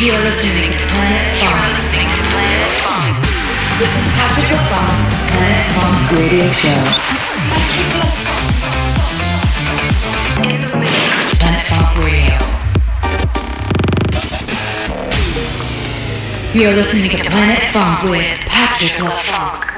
You're listening to Planet Funk. This is Patrick Planet Funk Radio Show. In the mix, Planet Funk Radio. You're listening to Planet Funk with Patrick LaFunk.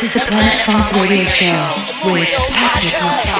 This is the Planet Funk Radio Show with Patrick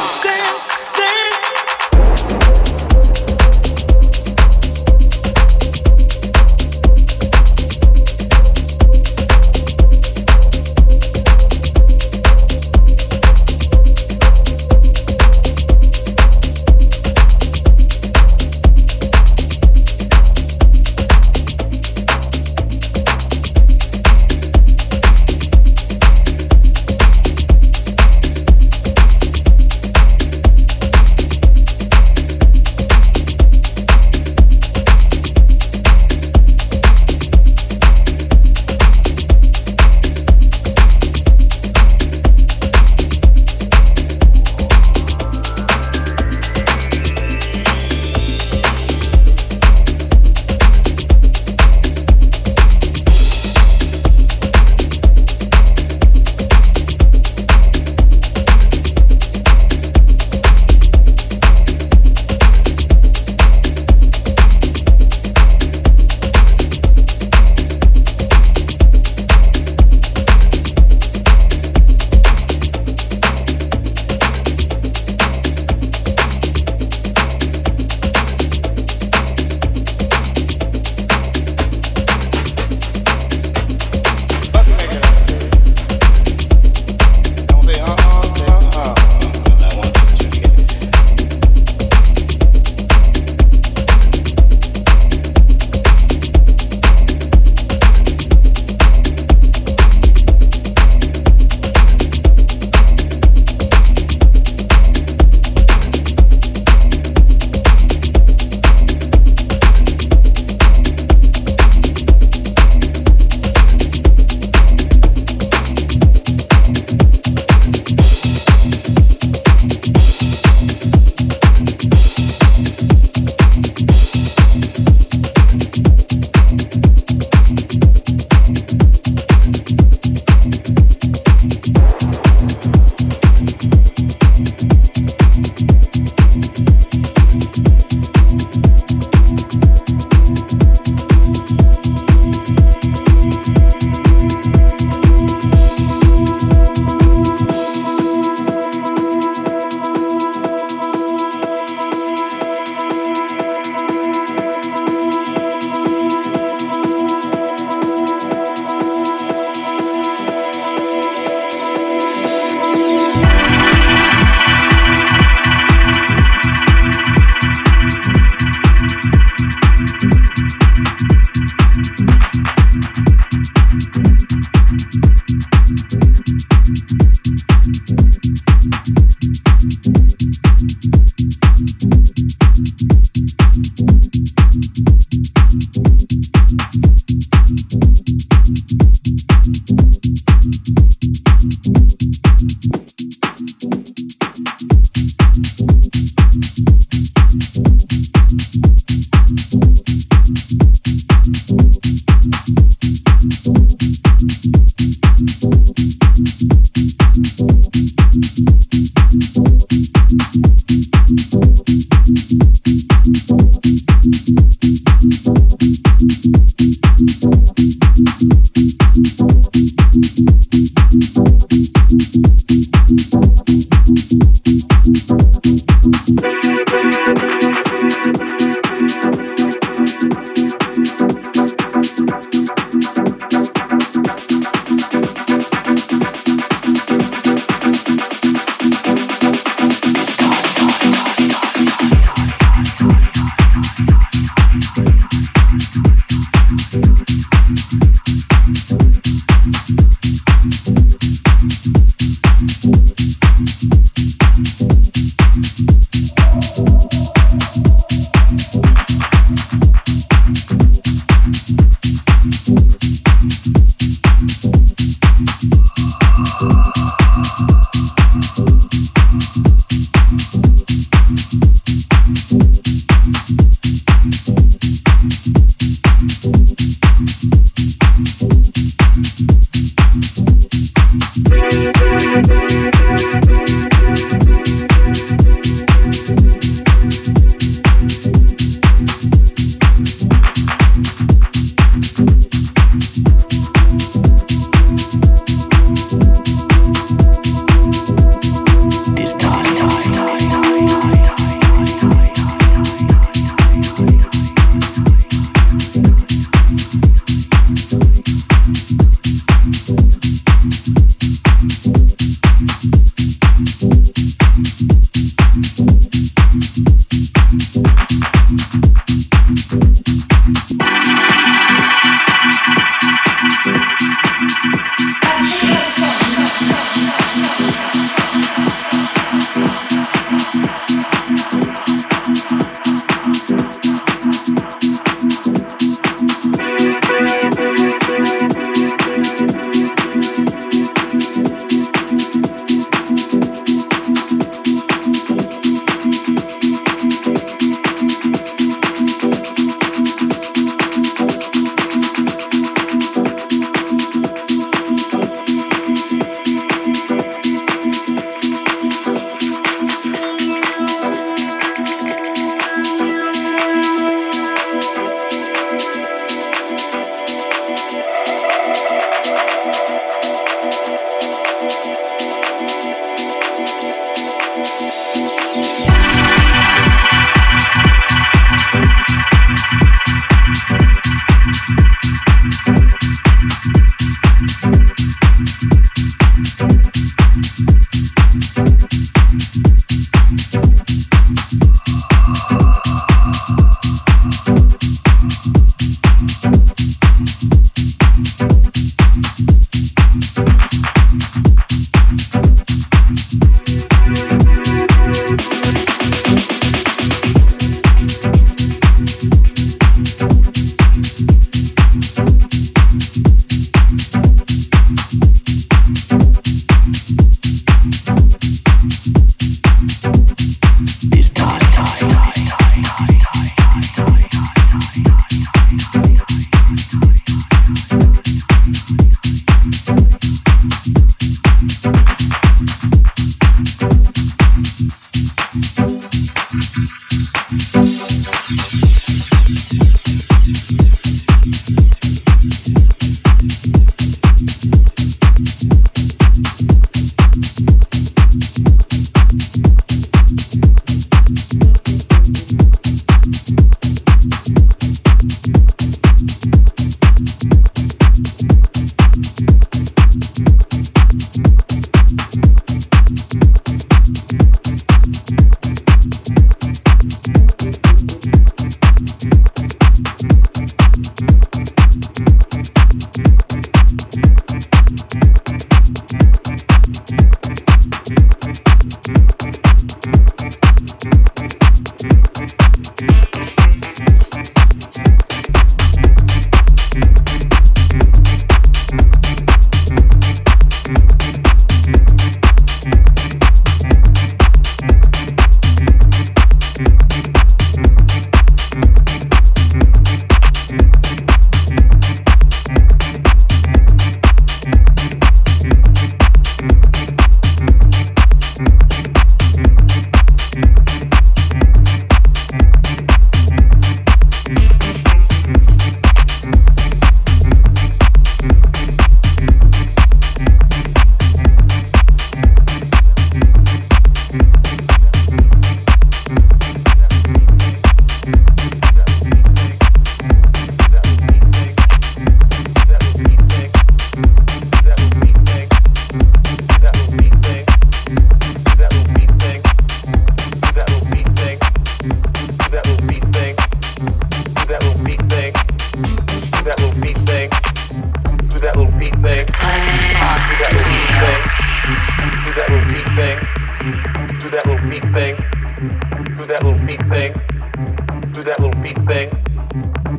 do that little beat thing,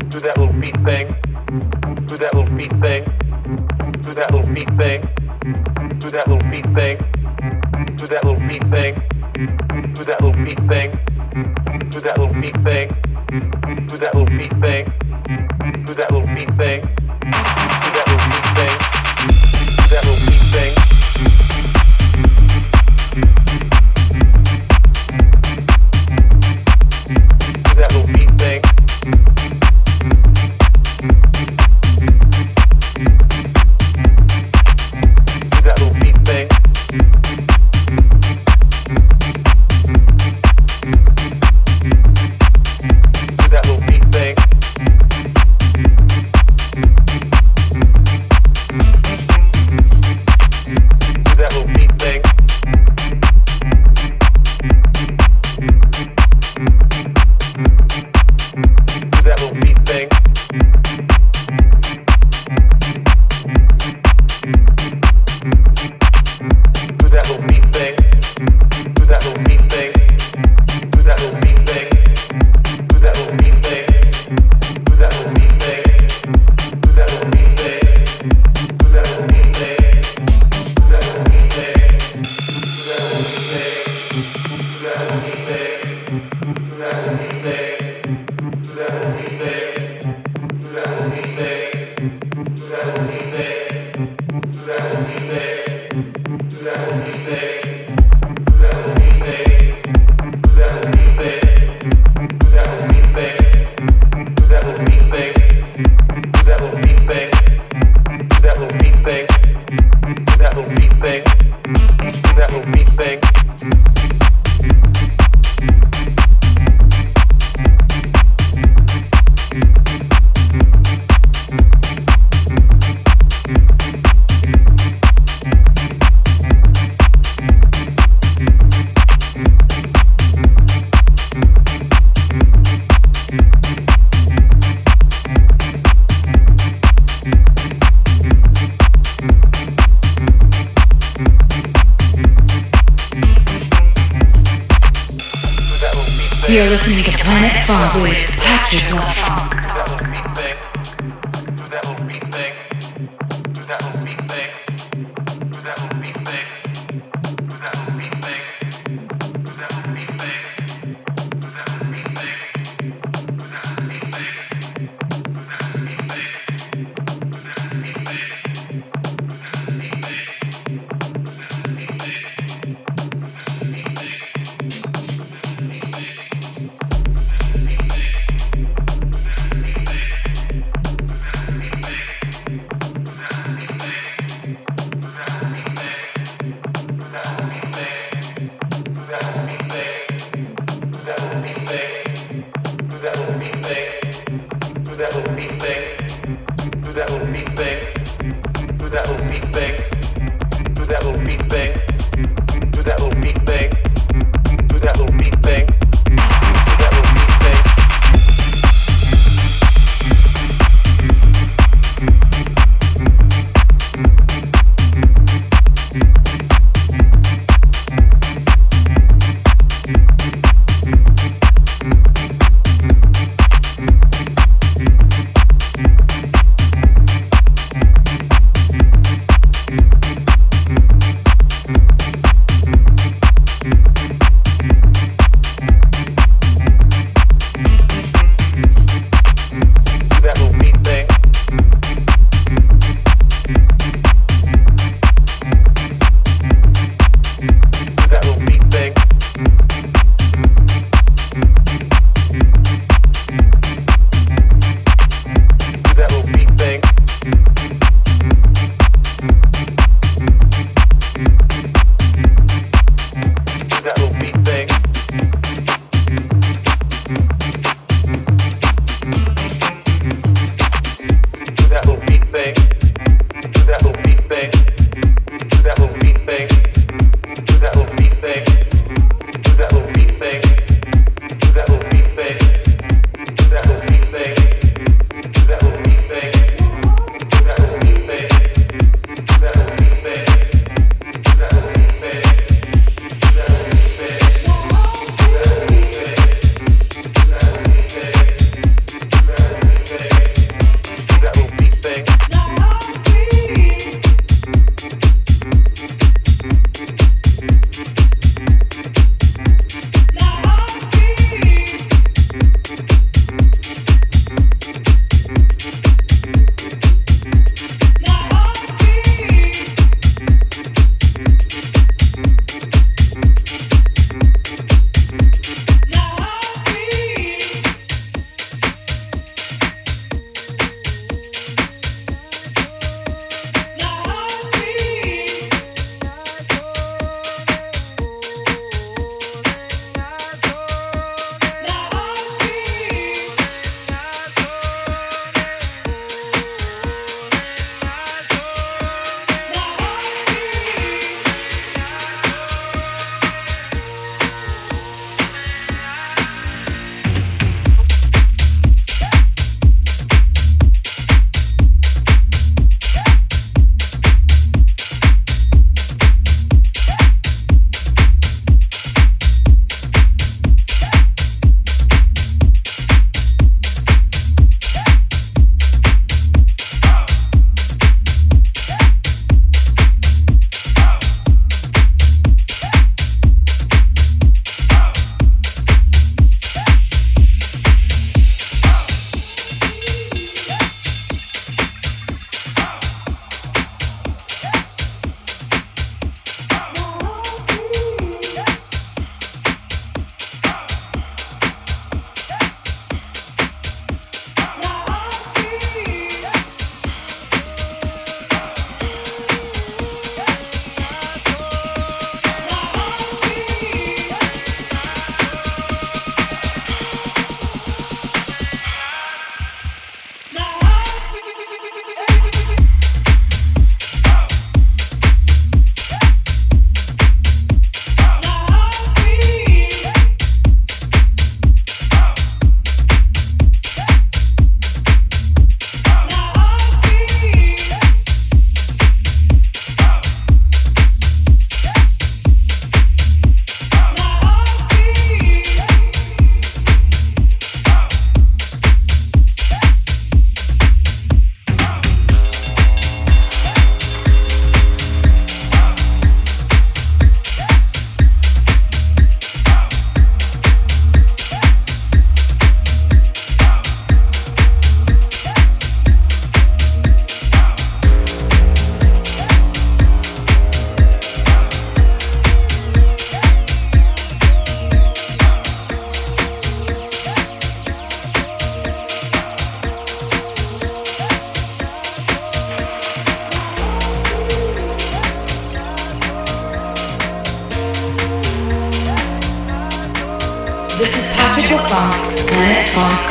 do that little beat thing, do that little beat thing, do that little beat thing, do that little beat thing, do that little beat thing, do that little beat thing, do that little beat thing, do that little beat thing, do that little beat thing, do that little beat thing.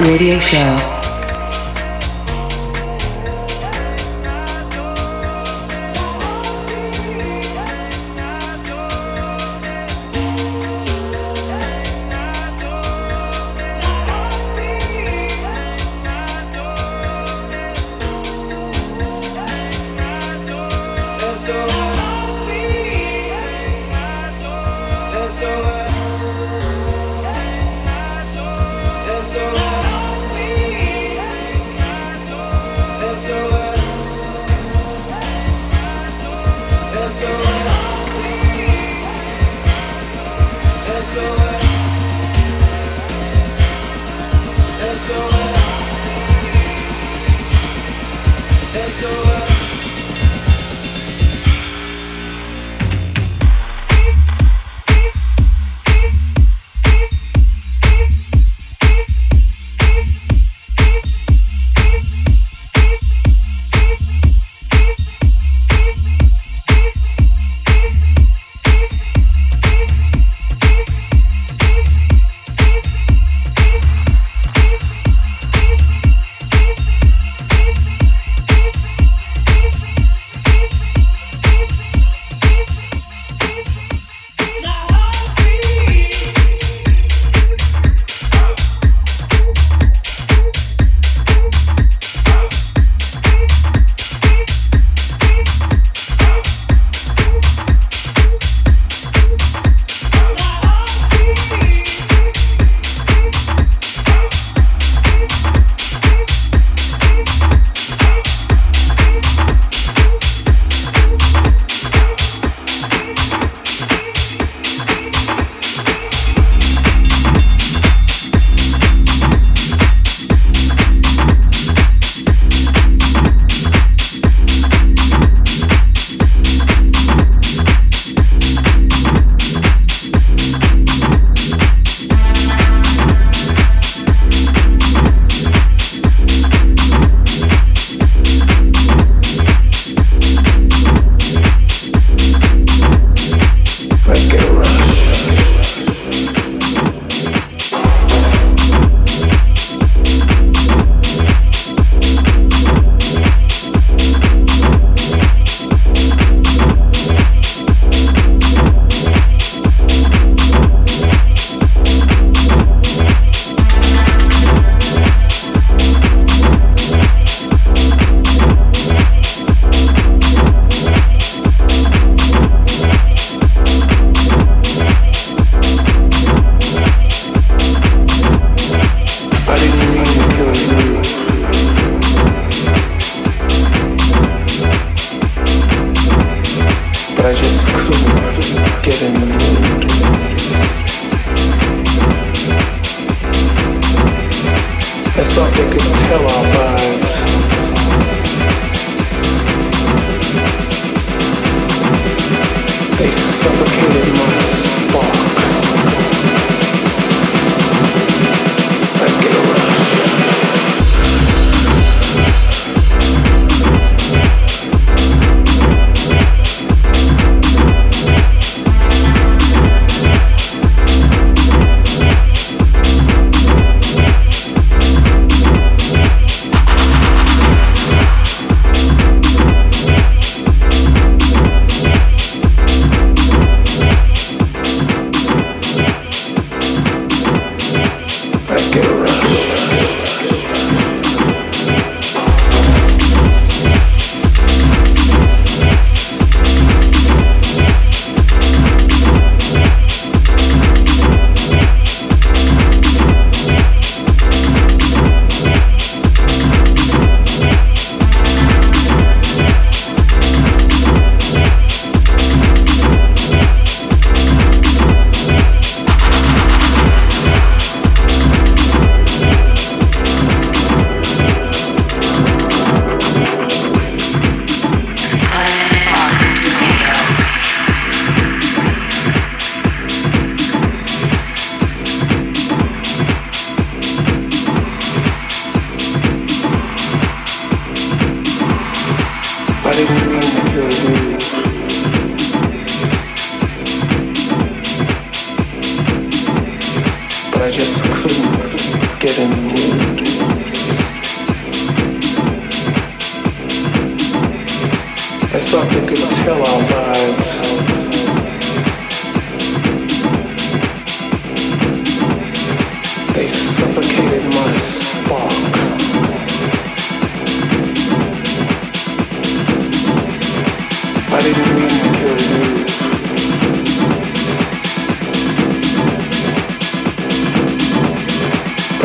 Radio Show.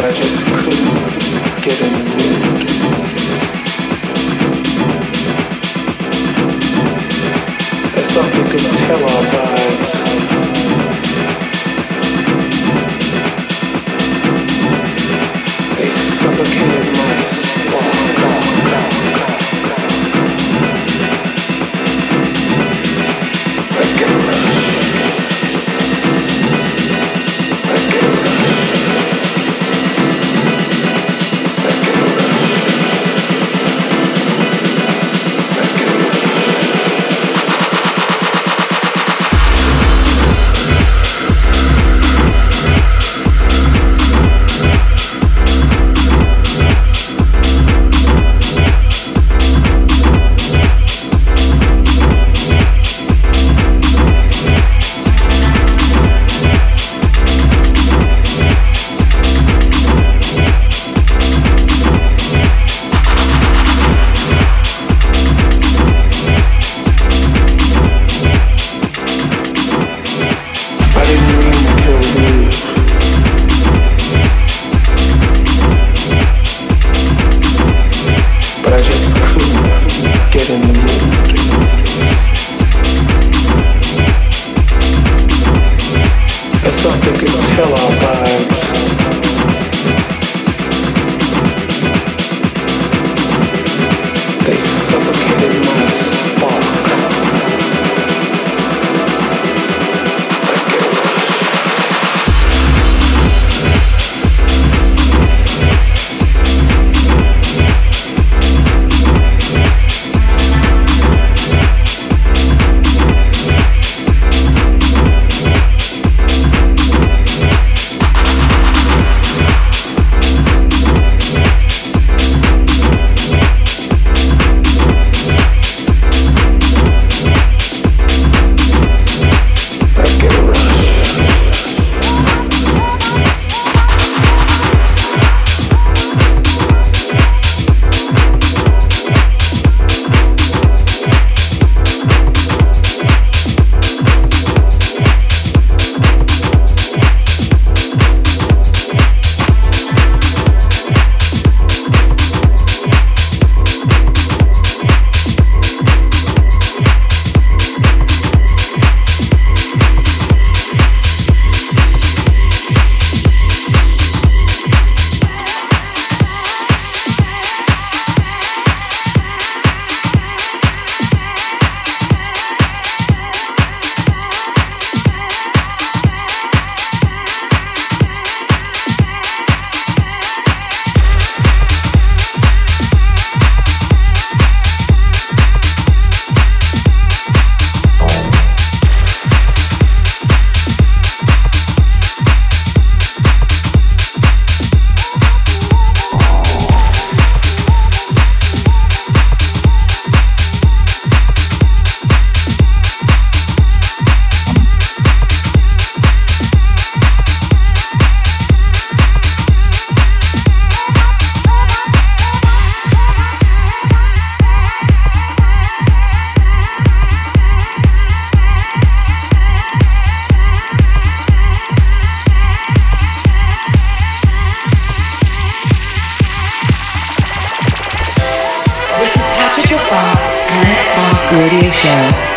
I just couldn't get in Radio Show.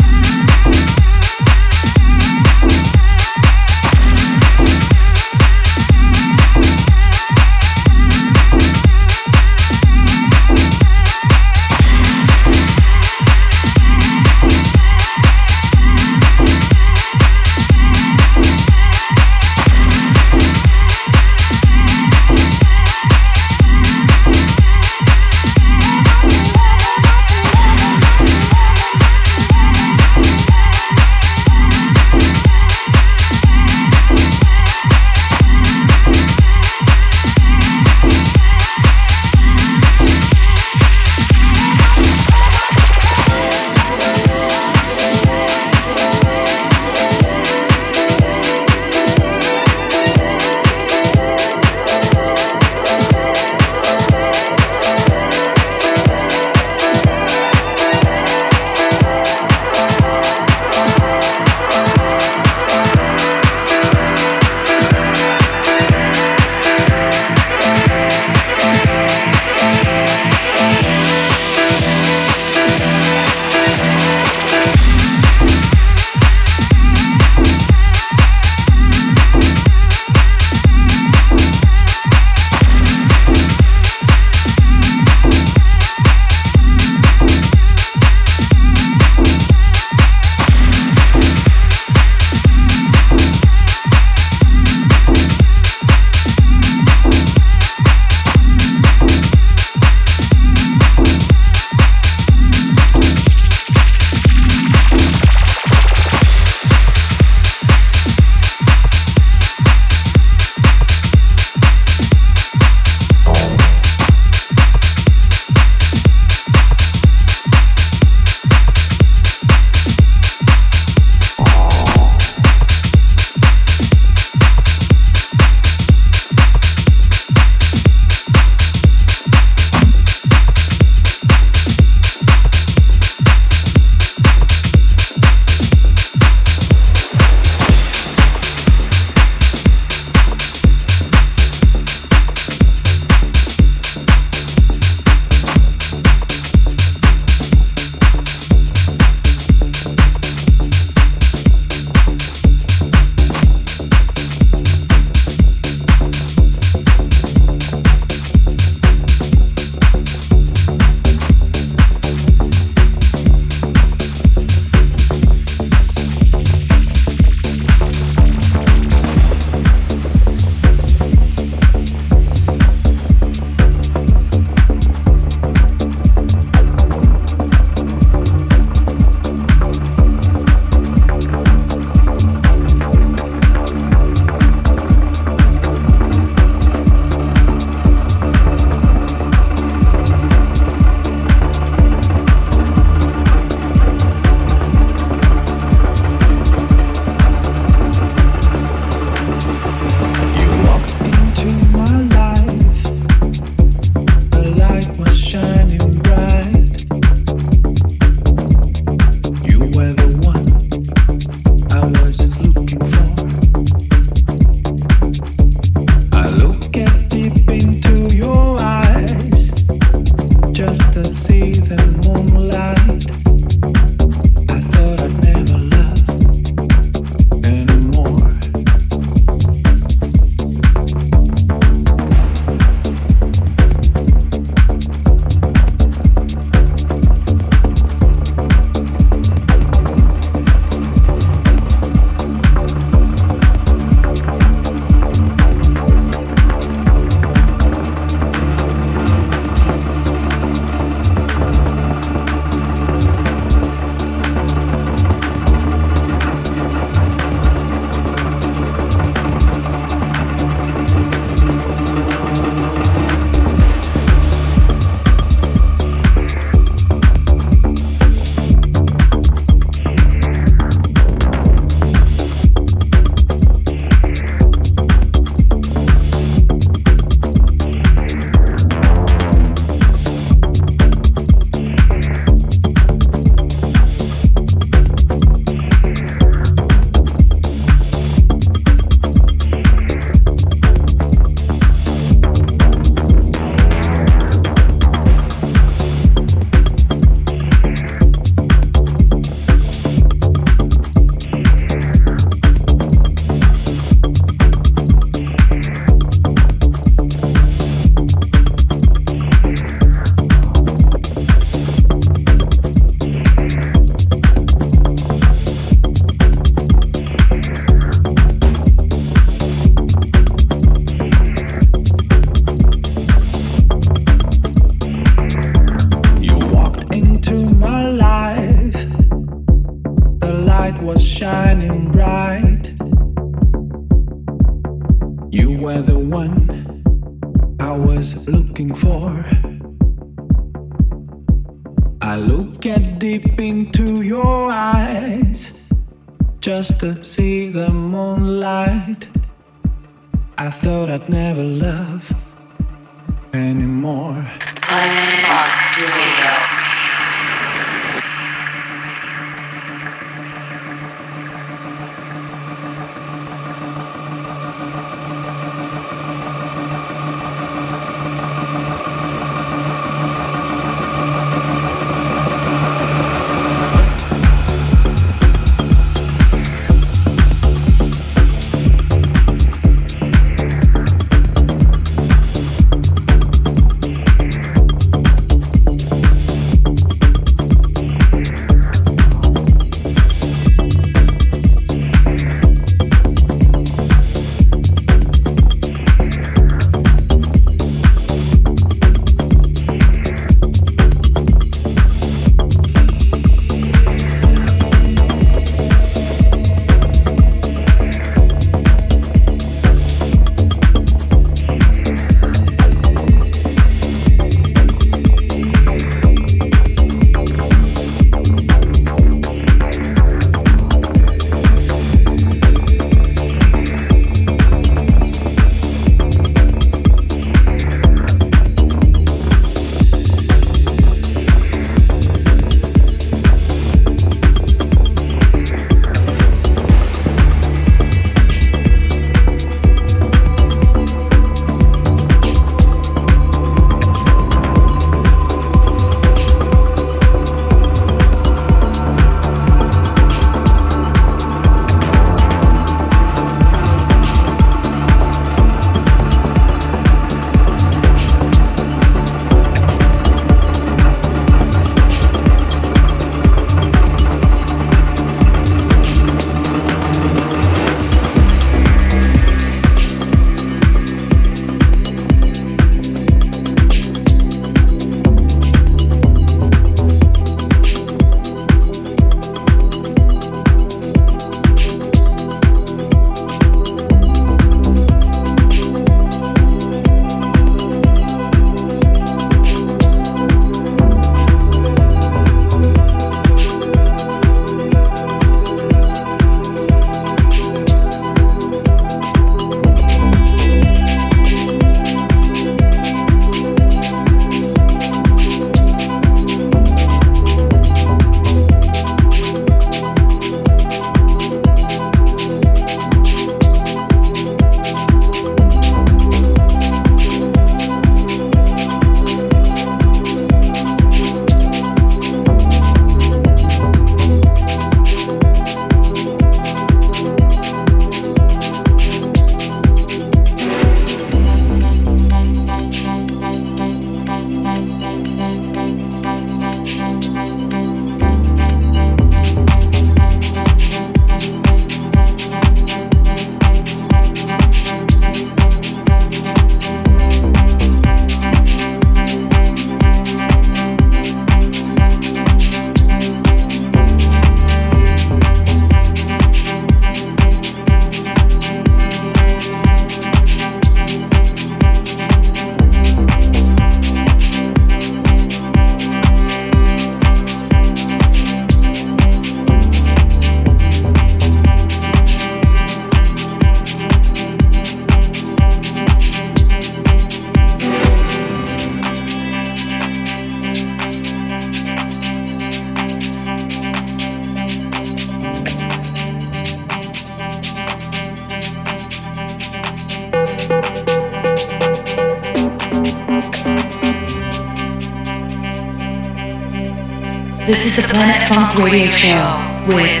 Radio Show with.